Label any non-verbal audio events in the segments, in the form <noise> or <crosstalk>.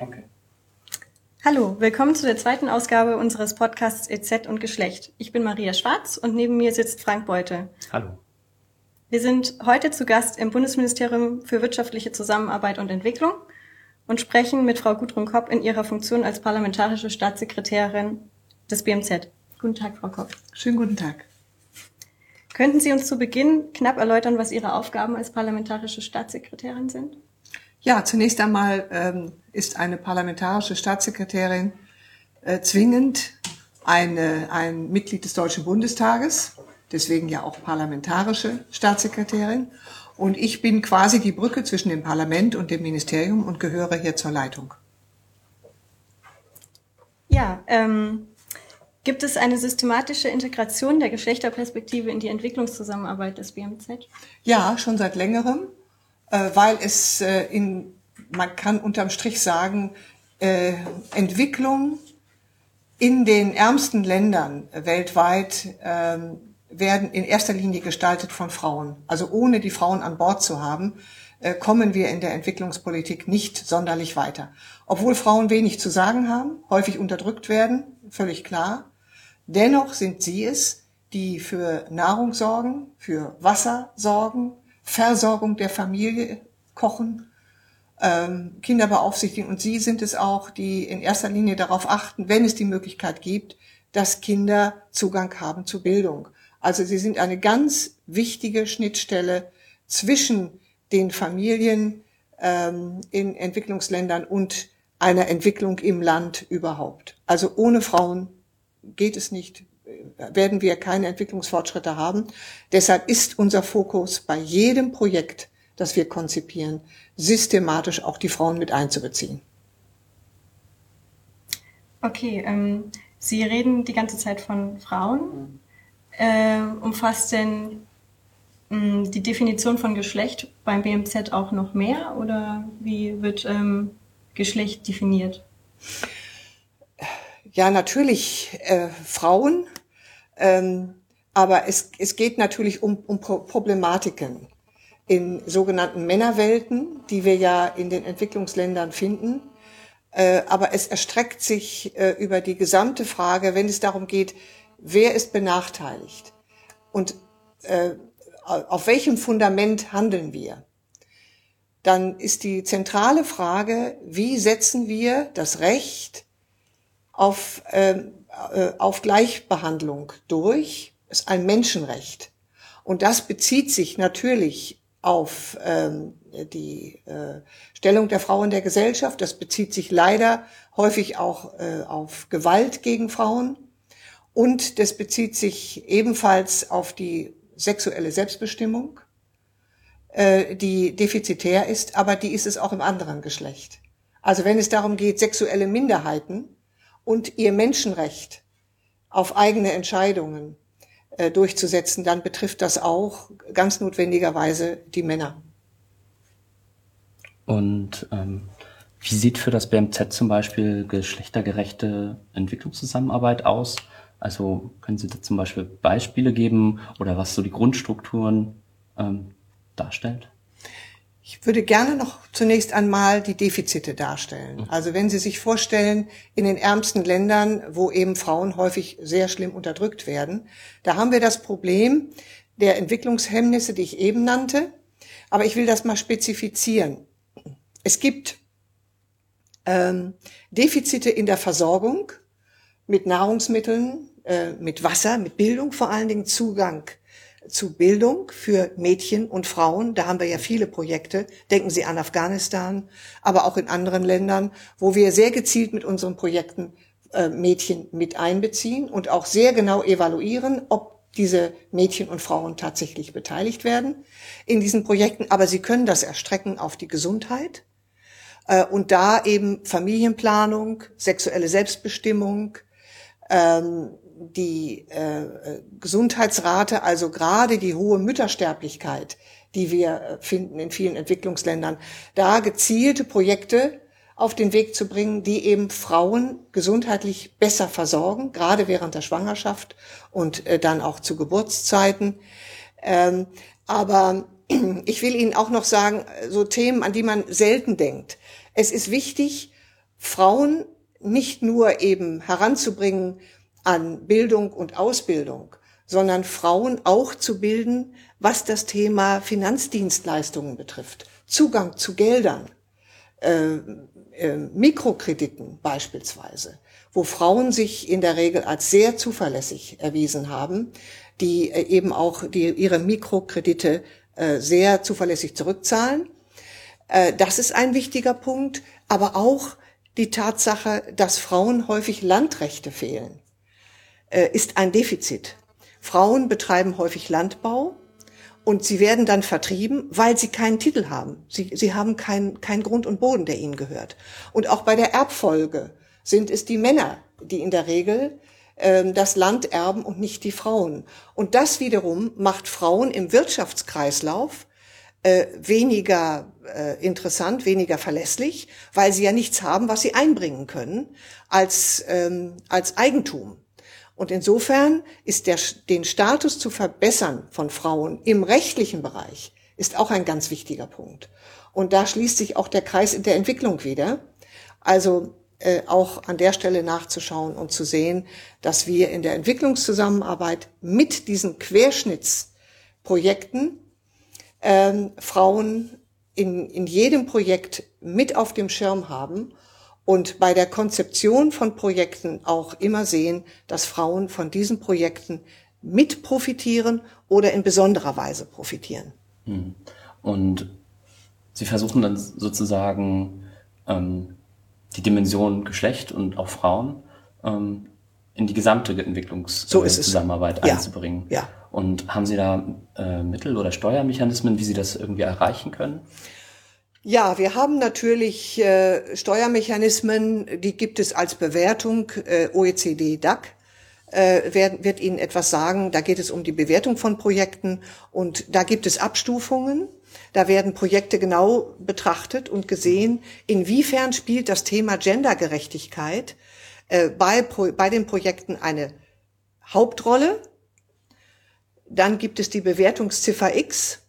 Okay. Hallo, willkommen zu der zweiten Ausgabe unseres Podcasts EZ und Geschlecht. Ich bin Maria Schwarz und neben mir sitzt Frank Beute. Hallo. Wir sind heute zu Gast im Bundesministerium für wirtschaftliche Zusammenarbeit und Entwicklung und sprechen mit Frau Gudrun Kopp in ihrer Funktion als parlamentarische Staatssekretärin des BMZ. Guten Tag, Frau Kopp. Schönen guten Tag. Könnten Sie uns zu Beginn knapp erläutern, was Ihre Aufgaben als parlamentarische Staatssekretärin sind? Ja, zunächst einmal ähm, ist eine parlamentarische Staatssekretärin äh, zwingend eine, ein Mitglied des Deutschen Bundestages, deswegen ja auch parlamentarische Staatssekretärin. Und ich bin quasi die Brücke zwischen dem Parlament und dem Ministerium und gehöre hier zur Leitung. Ja, ähm, gibt es eine systematische Integration der Geschlechterperspektive in die Entwicklungszusammenarbeit des BMZ? Ja, schon seit längerem äh, weil es äh, in, man kann unterm Strich sagen, äh, Entwicklung in den ärmsten Ländern weltweit ähm, werden in erster Linie gestaltet von Frauen. Also ohne die Frauen an Bord zu haben, äh, kommen wir in der Entwicklungspolitik nicht sonderlich weiter. Obwohl Frauen wenig zu sagen haben, häufig unterdrückt werden, völlig klar. Dennoch sind sie es, die für Nahrung sorgen, für Wasser sorgen, Versorgung der Familie, Kochen, ähm, Kinder beaufsichtigen. Und Sie sind es auch, die in erster Linie darauf achten, wenn es die Möglichkeit gibt, dass Kinder Zugang haben zu Bildung. Also Sie sind eine ganz wichtige Schnittstelle zwischen den Familien ähm, in Entwicklungsländern und einer Entwicklung im Land überhaupt. Also ohne Frauen geht es nicht, werden wir keine Entwicklungsfortschritte haben. Deshalb ist unser Fokus bei jedem Projekt, das wir konzipieren, systematisch auch die Frauen mit einzubeziehen. Okay, ähm, Sie reden die ganze Zeit von Frauen. Äh, umfasst denn mh, hm, die Definition von Geschlecht beim BMZ auch noch mehr oder wie wird ähm, Geschlecht definiert? Ja, natürlich äh, Frauen ähm, aber es, es geht natürlich um, um Problematiken in sogenannten Männerwelten, die wir ja in den Entwicklungsländern finden. Äh, aber es erstreckt sich äh, über die gesamte Frage, wenn es darum geht, wer ist benachteiligt und äh, auf welchem Fundament handeln wir. Dann ist die zentrale Frage, wie setzen wir das Recht auf ähm, äh, auf Gleichbehandlung durch, ist ein Menschenrecht. Und das bezieht sich natürlich auf ähm, die äh, Stellung der Frau in der Gesellschaft. Das bezieht sich leider häufig auch äh, auf Gewalt gegen Frauen. Und das bezieht sich ebenfalls auf die sexuelle Selbstbestimmung, äh, die defizitär ist, aber die ist es auch im anderen Geschlecht. Also wenn es darum geht, sexuelle Minderheiten und ihr Menschenrecht auf eigene Entscheidungen äh, durchzusetzen, dann betrifft das auch ganz notwendigerweise die Männer. Und ähm, wie sieht für das BMZ zum Beispiel geschlechtergerechte Entwicklungszusammenarbeit aus? Also können Sie da zum Beispiel Beispiele geben oder was so die Grundstrukturen ähm, darstellt? Ich würde gerne noch zunächst einmal die Defizite darstellen. Mhm. Also wenn Sie sich vorstellen, in den ärmsten Ländern, wo eben Frauen häufig sehr schlimm unterdrückt werden, da haben wir das Problem der Entwicklungshemmnisse, die ich eben nannte. Aber ich will das mal spezifizieren. Es gibt ähm, Defizite in der Versorgung mit Nahrungsmitteln, äh, mit Wasser, mit Bildung, vor allen Dingen Zugang zu Bildung für Mädchen und Frauen. Da haben wir ja viele Projekte. Denken Sie an Afghanistan, aber auch in anderen Ländern, wo wir sehr gezielt mit unseren Projekten äh, Mädchen mit einbeziehen und auch sehr genau evaluieren, ob diese Mädchen und Frauen tatsächlich beteiligt werden in diesen Projekten. Aber sie können das erstrecken auf die Gesundheit äh, und da eben Familienplanung, sexuelle Selbstbestimmung, ähm, die äh, Gesundheitsrate, also gerade die hohe Müttersterblichkeit, die wir äh, finden in vielen Entwicklungsländern, da gezielte Projekte auf den Weg zu bringen, die eben Frauen gesundheitlich besser versorgen, gerade während der Schwangerschaft und äh, dann auch zu Geburtszeiten. Ähm, aber <clears throat> ich will Ihnen auch noch sagen, so Themen, an die man selten denkt. Es ist wichtig, Frauen nicht nur eben heranzubringen an Bildung und Ausbildung, sondern Frauen auch zu bilden, was das Thema Finanzdienstleistungen betrifft. Zugang zu Geldern, äh, äh, Mikrokrediten beispielsweise, wo Frauen sich in der Regel als sehr zuverlässig erwiesen haben, die äh, eben auch die, ihre Mikrokredite äh, sehr zuverlässig zurückzahlen. Äh, das ist ein wichtiger Punkt, aber auch die Tatsache, dass Frauen häufig Landrechte fehlen, ist ein Defizit. Frauen betreiben häufig Landbau und sie werden dann vertrieben, weil sie keinen Titel haben. Sie, sie haben keinen kein Grund und Boden, der ihnen gehört. Und auch bei der Erbfolge sind es die Männer, die in der Regel äh, das Land erben und nicht die Frauen. Und das wiederum macht Frauen im Wirtschaftskreislauf äh, weniger äh, interessant, weniger verlässlich, weil sie ja nichts haben, was sie einbringen können als, ähm, als Eigentum. Und insofern ist der, den Status zu verbessern von Frauen im rechtlichen Bereich ist auch ein ganz wichtiger Punkt. Und da schließt sich auch der Kreis in der Entwicklung wieder. Also äh, auch an der Stelle nachzuschauen und zu sehen, dass wir in der Entwicklungszusammenarbeit mit diesen Querschnittsprojekten ähm, Frauen in, in jedem Projekt mit auf dem Schirm haben und bei der Konzeption von Projekten auch immer sehen, dass Frauen von diesen Projekten mit profitieren oder in besonderer Weise profitieren. Hm. Und Sie versuchen dann sozusagen ähm, die Dimension Geschlecht und auch Frauen ähm, in die gesamte Entwicklungszusammenarbeit so einzubringen. Ja. Und haben Sie da äh, Mittel oder Steuermechanismen, wie Sie das irgendwie erreichen können? Ja, wir haben natürlich äh, Steuermechanismen, die gibt es als Bewertung äh, OECD DAC. Äh, wird, wird Ihnen etwas sagen, da geht es um die Bewertung von Projekten und da gibt es Abstufungen. Da werden Projekte genau betrachtet und gesehen, inwiefern spielt das Thema Gendergerechtigkeit äh, bei, bei den Projekten eine Hauptrolle. Dann gibt es die Bewertungsziffer X,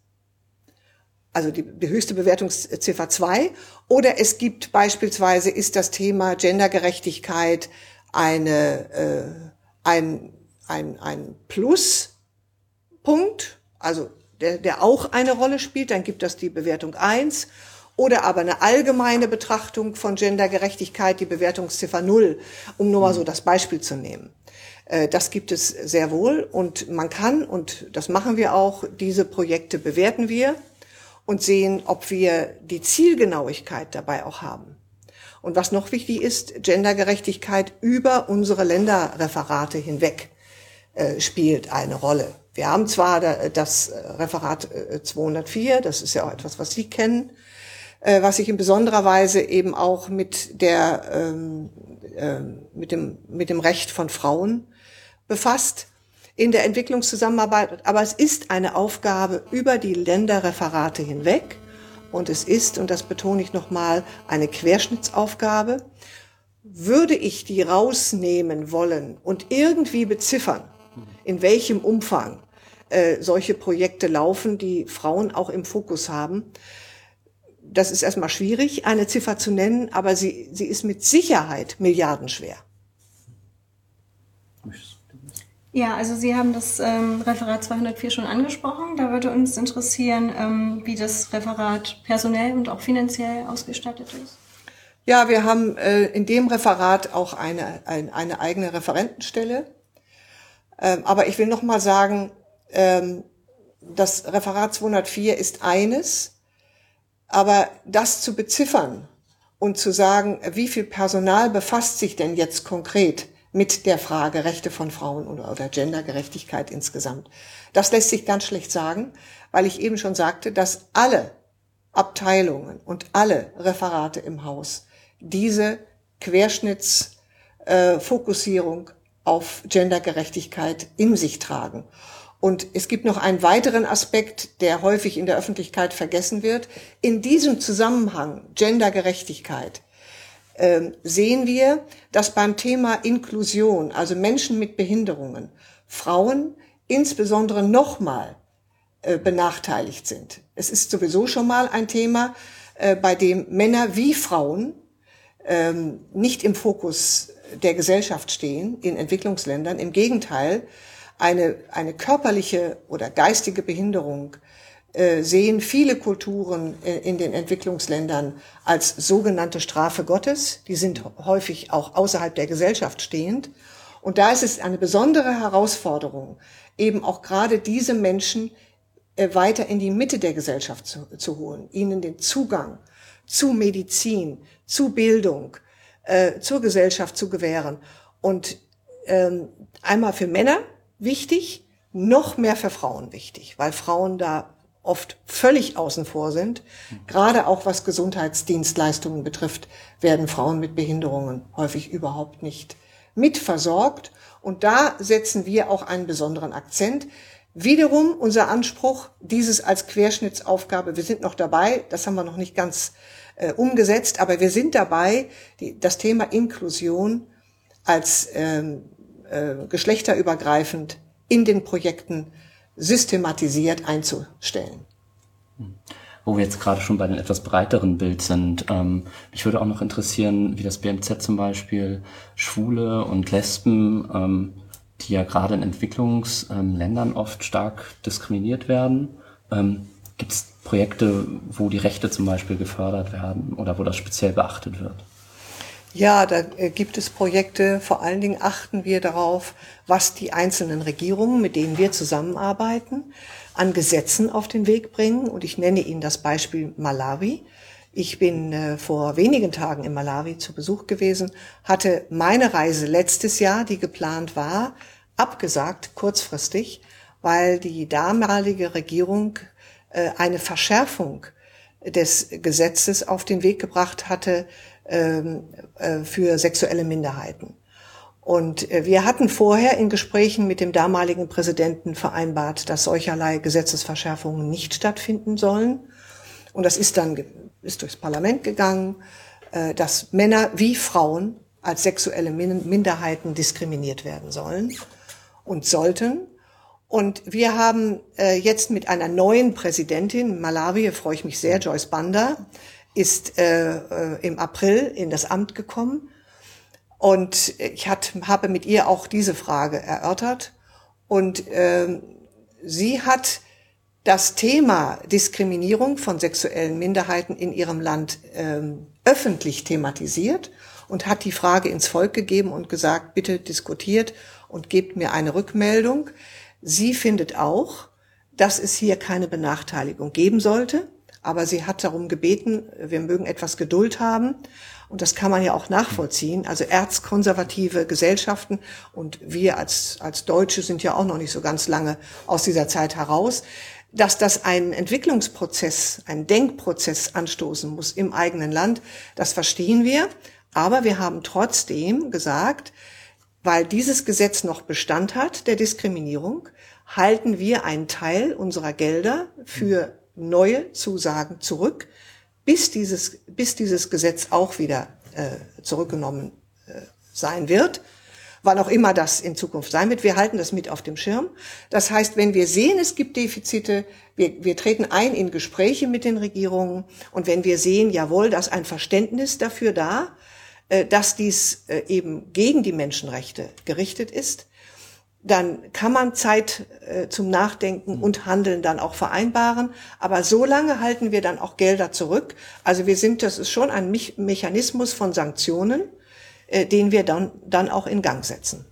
also die, die höchste Bewertungsziffer 2. Oder es gibt beispielsweise, ist das Thema Gendergerechtigkeit eine, äh, ein, ein, ein Pluspunkt, also der, der auch eine Rolle spielt, dann gibt das die Bewertung 1. Oder aber eine allgemeine Betrachtung von Gendergerechtigkeit, die Bewertungsziffer 0, um nur mal so das Beispiel zu nehmen. Äh, das gibt es sehr wohl und man kann, und das machen wir auch, diese Projekte bewerten wir und sehen, ob wir die Zielgenauigkeit dabei auch haben. Und was noch wichtig ist, Gendergerechtigkeit über unsere Länderreferate hinweg äh, spielt eine Rolle. Wir haben zwar das Referat 204, äh, das ist ja auch etwas, was Sie kennen, äh, was sich in besonderer Weise eben auch mit der ähm, äh, mit dem mit dem Recht von Frauen befasst in der Entwicklungszusammenarbeit, aber es ist eine Aufgabe über die Länderreferate hinweg und es ist, und das betone ich nochmal, eine Querschnittsaufgabe. Würde ich die rausnehmen wollen und irgendwie beziffern, in welchem Umfang äh, solche Projekte laufen, die Frauen auch im Fokus haben, das ist erstmal schwierig, eine Ziffer zu nennen, aber sie, sie ist mit Sicherheit milliardenschwer. Ja, also Sie haben das ähm, Referat 204 schon angesprochen. Da würde uns interessieren, ähm, wie das Referat personell und auch finanziell ausgestattet ist. Ja, wir haben äh, in dem Referat auch eine, ein, eine eigene Referentenstelle. Ähm, aber ich will noch mal sagen, ähm, das Referat 204 ist eines, aber das zu beziffern und zu sagen, wie viel Personal befasst sich denn jetzt konkret mit der Frage Rechte von Frauen oder, oder Gendergerechtigkeit insgesamt. Das lässt sich ganz schlecht sagen, weil ich eben schon sagte, dass alle Abteilungen und alle Referate im Haus diese Querschnittsfokussierung äh, auf Gendergerechtigkeit in sich tragen. Und es gibt noch einen weiteren Aspekt, der häufig in der Öffentlichkeit vergessen wird. In diesem Zusammenhang Gendergerechtigkeit sehen wir, dass beim Thema Inklusion, also Menschen mit Behinderungen, Frauen insbesondere nochmal äh, benachteiligt sind. Es ist sowieso schon mal ein Thema, äh, bei dem Männer wie Frauen ähm, nicht im Fokus der Gesellschaft stehen in Entwicklungsländern. Im Gegenteil, eine, eine körperliche oder geistige Behinderung sehen viele Kulturen in den Entwicklungsländern als sogenannte Strafe Gottes. Die sind häufig auch außerhalb der Gesellschaft stehend. Und da ist es eine besondere Herausforderung, eben auch gerade diese Menschen äh, weiter in die Mitte der Gesellschaft zu, zu holen, ihnen den Zugang zu Medizin, zu Bildung, äh, zur Gesellschaft zu gewähren. Und ähm, einmal für Männer wichtig, noch mehr für Frauen wichtig, weil Frauen da oft völlig außen vor sind. Gerade auch was Gesundheitsdienstleistungen betrifft, werden Frauen mit Behinderungen häufig überhaupt nicht mitversorgt. Und da setzen wir auch einen besonderen Akzent. Wiederum unser Anspruch, dieses als Querschnittsaufgabe, wir sind noch dabei, das haben wir noch nicht ganz äh, umgesetzt, aber wir sind dabei, die, das Thema Inklusion als ähm, äh, geschlechterübergreifend in den Projekten systematisiert einzustellen. Wo wir jetzt gerade schon bei einem etwas breiteren Bild sind, ähm, mich würde auch noch interessieren, wie das BMZ zum Beispiel Schwule und Lesben, ähm, die ja gerade in Entwicklungsländern ähm, oft stark diskriminiert werden, ähm, gibt es Projekte, wo die Rechte zum Beispiel gefördert werden oder wo das speziell beachtet wird? Ja, da äh, gibt es Projekte. Vor allen Dingen achten wir darauf, was die einzelnen Regierungen, mit denen wir zusammenarbeiten, an Gesetzen auf den Weg bringen. Und ich nenne Ihnen das Beispiel Malawi. Ich bin äh, vor wenigen Tagen in Malawi zu Besuch gewesen, hatte meine Reise letztes Jahr, die geplant war, abgesagt, kurzfristig, weil die damalige Regierung äh, eine Verschärfung des Gesetzes auf den Weg gebracht hatte, für sexuelle Minderheiten. Und äh, wir hatten vorher in Gesprächen mit dem damaligen Präsidenten vereinbart, dass solcherlei Gesetzesverschärfungen nicht stattfinden sollen. Und das ist dann ist durchs Parlament gegangen, äh, dass Männer wie Frauen als sexuelle Minderheiten diskriminiert werden sollen und sollten. Und wir haben jetzt mit einer neuen Präsidentin, Malawi, freue ich mich sehr, Joyce Banda, ist äh, äh, im April in das Amt gekommen. Und ich hat, habe mit ihr auch diese Frage erörtert. Und äh, sie hat das Thema Diskriminierung von sexuellen Minderheiten in ihrem Land äh, öffentlich thematisiert und hat die Frage ins Volk gegeben und gesagt, bitte diskutiert und gebt mir eine Rückmeldung. Sie findet auch, dass es hier keine Benachteiligung geben sollte aber sie hat darum gebeten, wir mögen etwas Geduld haben. Und das kann man ja auch nachvollziehen. Also erzkonservative Gesellschaften und wir als, als Deutsche sind ja auch noch nicht so ganz lange aus dieser Zeit heraus. Dass das einen Entwicklungsprozess, einen Denkprozess anstoßen muss im eigenen Land, das verstehen wir. Aber wir haben trotzdem gesagt, weil dieses Gesetz noch Bestand hat der Diskriminierung, halten wir einen Teil unserer Gelder für neue Zusagen zurück, bis dieses, bis dieses Gesetz auch wieder äh, zurückgenommen äh, sein wird. Wann auch immer das in Zukunft sein wird, wir halten das mit auf dem Schirm. Das heißt, wenn wir sehen, es gibt Defizite, wir, wir treten ein in Gespräche mit den Regierungen und wenn wir sehen, jawohl, da ist ein Verständnis dafür da, äh, dass dies äh, eben gegen die Menschenrechte gerichtet ist, dann kann man Zeit äh, zum Nachdenken mhm. und Handeln dann auch vereinbaren. Aber so lange halten wir dann auch Gelder zurück. Also wir sind, das ist schon ein Me Mechanismus von Sanktionen, äh, den wir dann, dann auch in Gang setzen.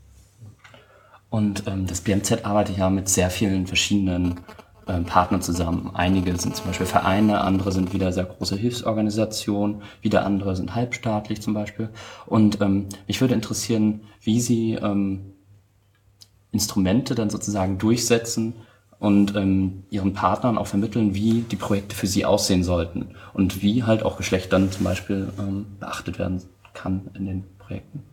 Und ähm, das BMZ arbeitet ja mit sehr vielen verschiedenen ähm, Partnern zusammen. Einige sind zum Beispiel Vereine, andere sind wieder sehr große Hilfsorganisationen, wieder andere sind halbstaatlich zum Beispiel. Und ähm, mich würde interessieren, wie Sie ähm, Instrumente dann sozusagen durchsetzen und ähm, ihren Partnern auch vermitteln, wie die Projekte für sie aussehen sollten und wie halt auch Geschlecht dann zum Beispiel ähm, beachtet werden kann in den Projekten.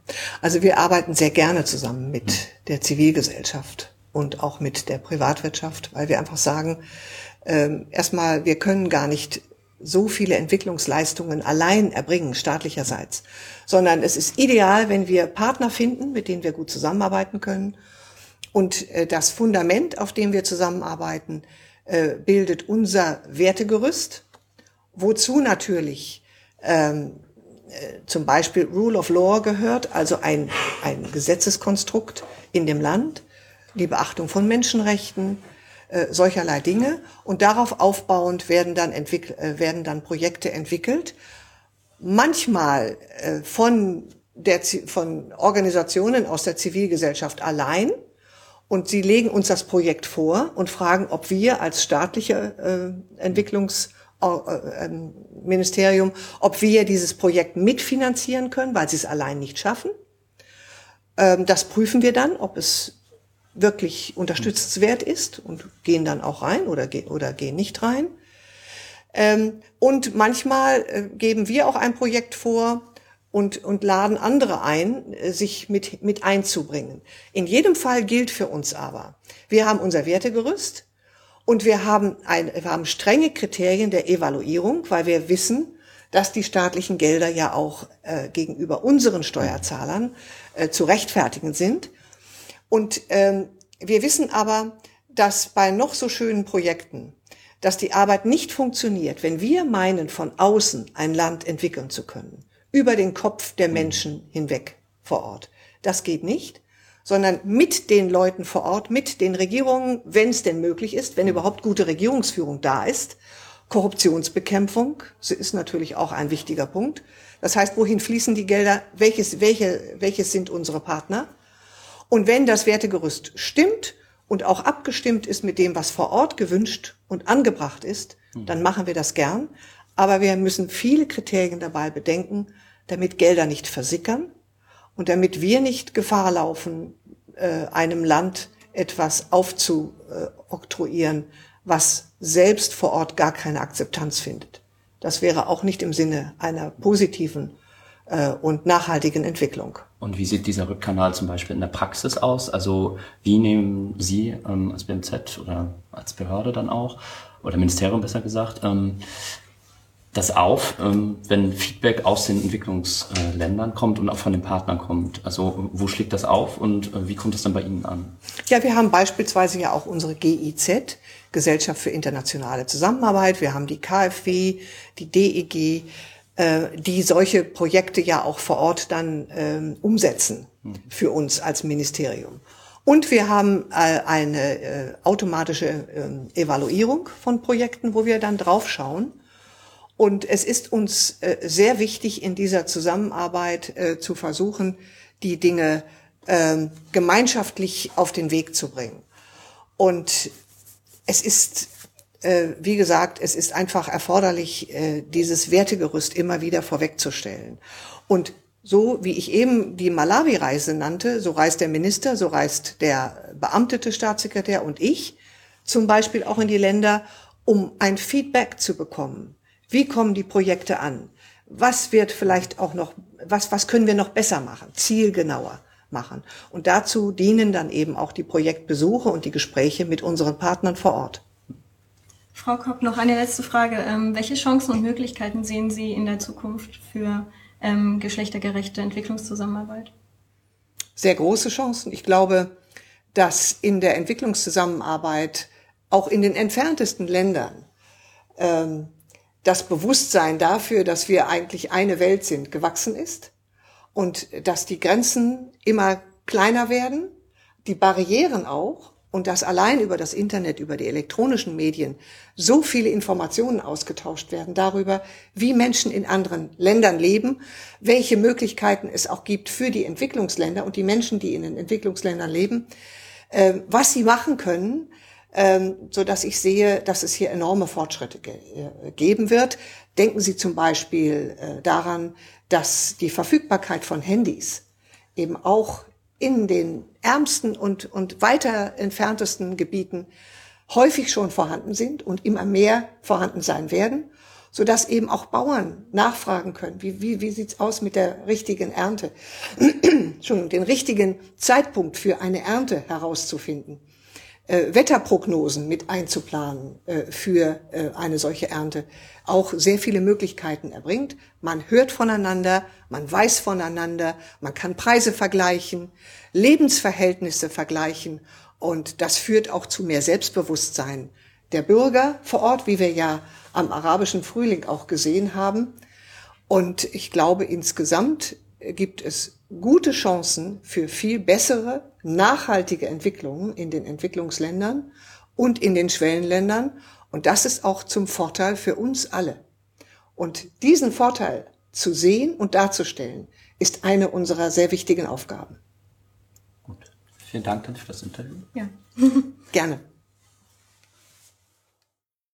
Also wir arbeiten sehr gerne zusammen mit mhm. der Zivilgesellschaft und auch mit der Privatwirtschaft, weil wir einfach sagen, ähm, erstmal, wir können gar nicht so viele Entwicklungsleistungen allein erbringen, staatlicherseits, sondern es ist ideal, wenn wir Partner finden, mit denen wir gut zusammenarbeiten können und äh, das Fundament, auf dem wir zusammenarbeiten, äh, bildet unser Wertegerüst, wozu natürlich ähm, zum Beispiel Rule of Law gehört, also ein, ein Gesetzeskonstrukt in dem Land, die Beachtung von Menschenrechten, äh, solcherlei Dinge. Und darauf aufbauend werden dann, entwick äh, werden dann Projekte entwickelt. Manchmal äh, von, der, von Organisationen aus der Zivilgesellschaft allein. Und sie legen uns das Projekt vor und fragen, ob wir als staatliche äh, Entwicklungs äh, ähm, Ministerium, ob wir dieses Projekt mitfinanzieren können, weil sie es allein nicht schaffen. Ähm, das prüfen wir dann, ob es wirklich unterstützenswert ist und gehen dann auch rein oder, oder gehen nicht rein. Ähm, und manchmal äh, geben wir auch ein Projekt vor und, und laden andere ein, äh, sich mit, mit einzubringen. In jedem Fall gilt für uns aber, wir haben unser Wertegerüst und wir haben, ein, wir haben strenge Kriterien der Evaluierung, weil wir wissen, dass die staatlichen Gelder ja auch äh, gegenüber unseren Steuerzahlern äh, zu rechtfertigen sind. Und ähm, wir wissen aber, dass bei noch so schönen Projekten, dass die Arbeit nicht funktioniert, wenn wir meinen, von außen ein Land entwickeln zu können, über den Kopf der Menschen hinweg vor Ort. Das geht nicht, sondern mit den Leuten vor Ort, mit den Regierungen, wenn es denn möglich ist, wenn überhaupt gute Regierungsführung da ist. Korruptionsbekämpfung ist natürlich auch ein wichtiger Punkt. Das heißt, wohin fließen die Gelder? Welches, welche, welches sind unsere Partner? Und wenn das Wertegerüst stimmt und auch abgestimmt ist mit dem, was vor Ort gewünscht und angebracht ist, dann machen wir das gern. Aber wir müssen viele Kriterien dabei bedenken, damit Gelder nicht versickern und damit wir nicht Gefahr laufen, äh, einem Land etwas aufzuoktroyieren, was selbst vor Ort gar keine Akzeptanz findet. Das wäre auch nicht im Sinne einer positiven äh, und nachhaltigen Entwicklung. Und wie sieht dieser Rückkanal zum Beispiel in der Praxis aus? Also wie nehmen Sie ähm, als BMZ oder als Behörde dann auch, oder Ministerium besser gesagt, ähm, das auf, ähm, wenn Feedback aus den Entwicklungsländern kommt und auch von den Partnern kommt? Also wo schlägt das auf und äh, wie kommt es dann bei Ihnen an? Ja, wir haben beispielsweise ja auch unsere GIZ, Gesellschaft für internationale Zusammenarbeit. Wir haben die KfW, die DEG, äh, die solche Projekte ja auch vor Ort dann ähm, umsetzen für uns als Ministerium. Und wir haben äh, eine automatische äh, Evaluierung von Projekten, wo wir dann draufschauen. Und es ist uns äh, sehr wichtig, in dieser Zusammenarbeit äh, zu versuchen, die Dinge äh, gemeinschaftlich auf den Weg zu bringen. Und es ist äh, wie gesagt, es ist einfach erforderlich, dieses Wertegerüst immer wieder vorwegzustellen. Und so wie ich eben die Malawi-Reise nannte, so reist der Minister, so reist der beamtete Staatssekretär und ich zum Beispiel auch in die Länder, um ein Feedback zu bekommen. Wie kommen die Projekte an? Was wird vielleicht auch noch, was, was können wir noch besser machen? Zielgenauer machen. Und dazu dienen dann eben auch die Projektbesuche und die Gespräche mit unseren Partnern vor Ort. Frau Kopp, noch eine letzte Frage. Ähm, welche Chancen und Möglichkeiten sehen Sie in der Zukunft für ähm, geschlechtergerechte Entwicklungszusammenarbeit? Sehr große Chancen. Ich glaube, dass in der Entwicklungszusammenarbeit auch in den entferntesten Ländern ähm, das Bewusstsein dafür, dass wir eigentlich eine Welt sind, gewachsen ist und dass die Grenzen immer kleiner werden, die Barrieren auch und dass allein über das Internet, über die elektronischen Medien so viele Informationen ausgetauscht werden darüber, wie Menschen in anderen Ländern leben, welche Möglichkeiten es auch gibt für die Entwicklungsländer und die Menschen, die in den Entwicklungsländern leben, äh, was sie machen können, so dass ich sehe, dass es hier enorme Fortschritte ge äh, geben wird. Denken Sie zum Beispiel äh, daran, dass die Verfügbarkeit von Handys eben auch in den ärmsten und, und weiter entferntesten Gebieten häufig schon vorhanden sind und immer mehr vorhanden sein werden, so dass eben auch Bauern nachfragen können, wie, wie, wie sieht's aus mit der richtigen Ernte, <clears throat> schon den richtigen Zeitpunkt für eine Ernte herauszufinden äh, Wetterprognosen mit einzuplanen äh, für äh, eine solche Ernte auch sehr viele Möglichkeiten erbringt. Man hört voneinander, man weiß voneinander, man kann Preise vergleichen, Lebensverhältnisse vergleichen und das führt auch zu mehr Selbstbewusstsein der Bürger vor Ort, wie wir ja am arabischen Frühling auch gesehen haben. Und ich glaube, insgesamt gibt es gute Chancen für viel bessere, nachhaltige Entwicklungen in den Entwicklungsländern und in den Schwellenländern. Und das ist auch zum Vorteil für uns alle. Und diesen Vorteil zu sehen und darzustellen, ist eine unserer sehr wichtigen Aufgaben. Gut. Vielen Dank für das Interview. Ja. Gerne.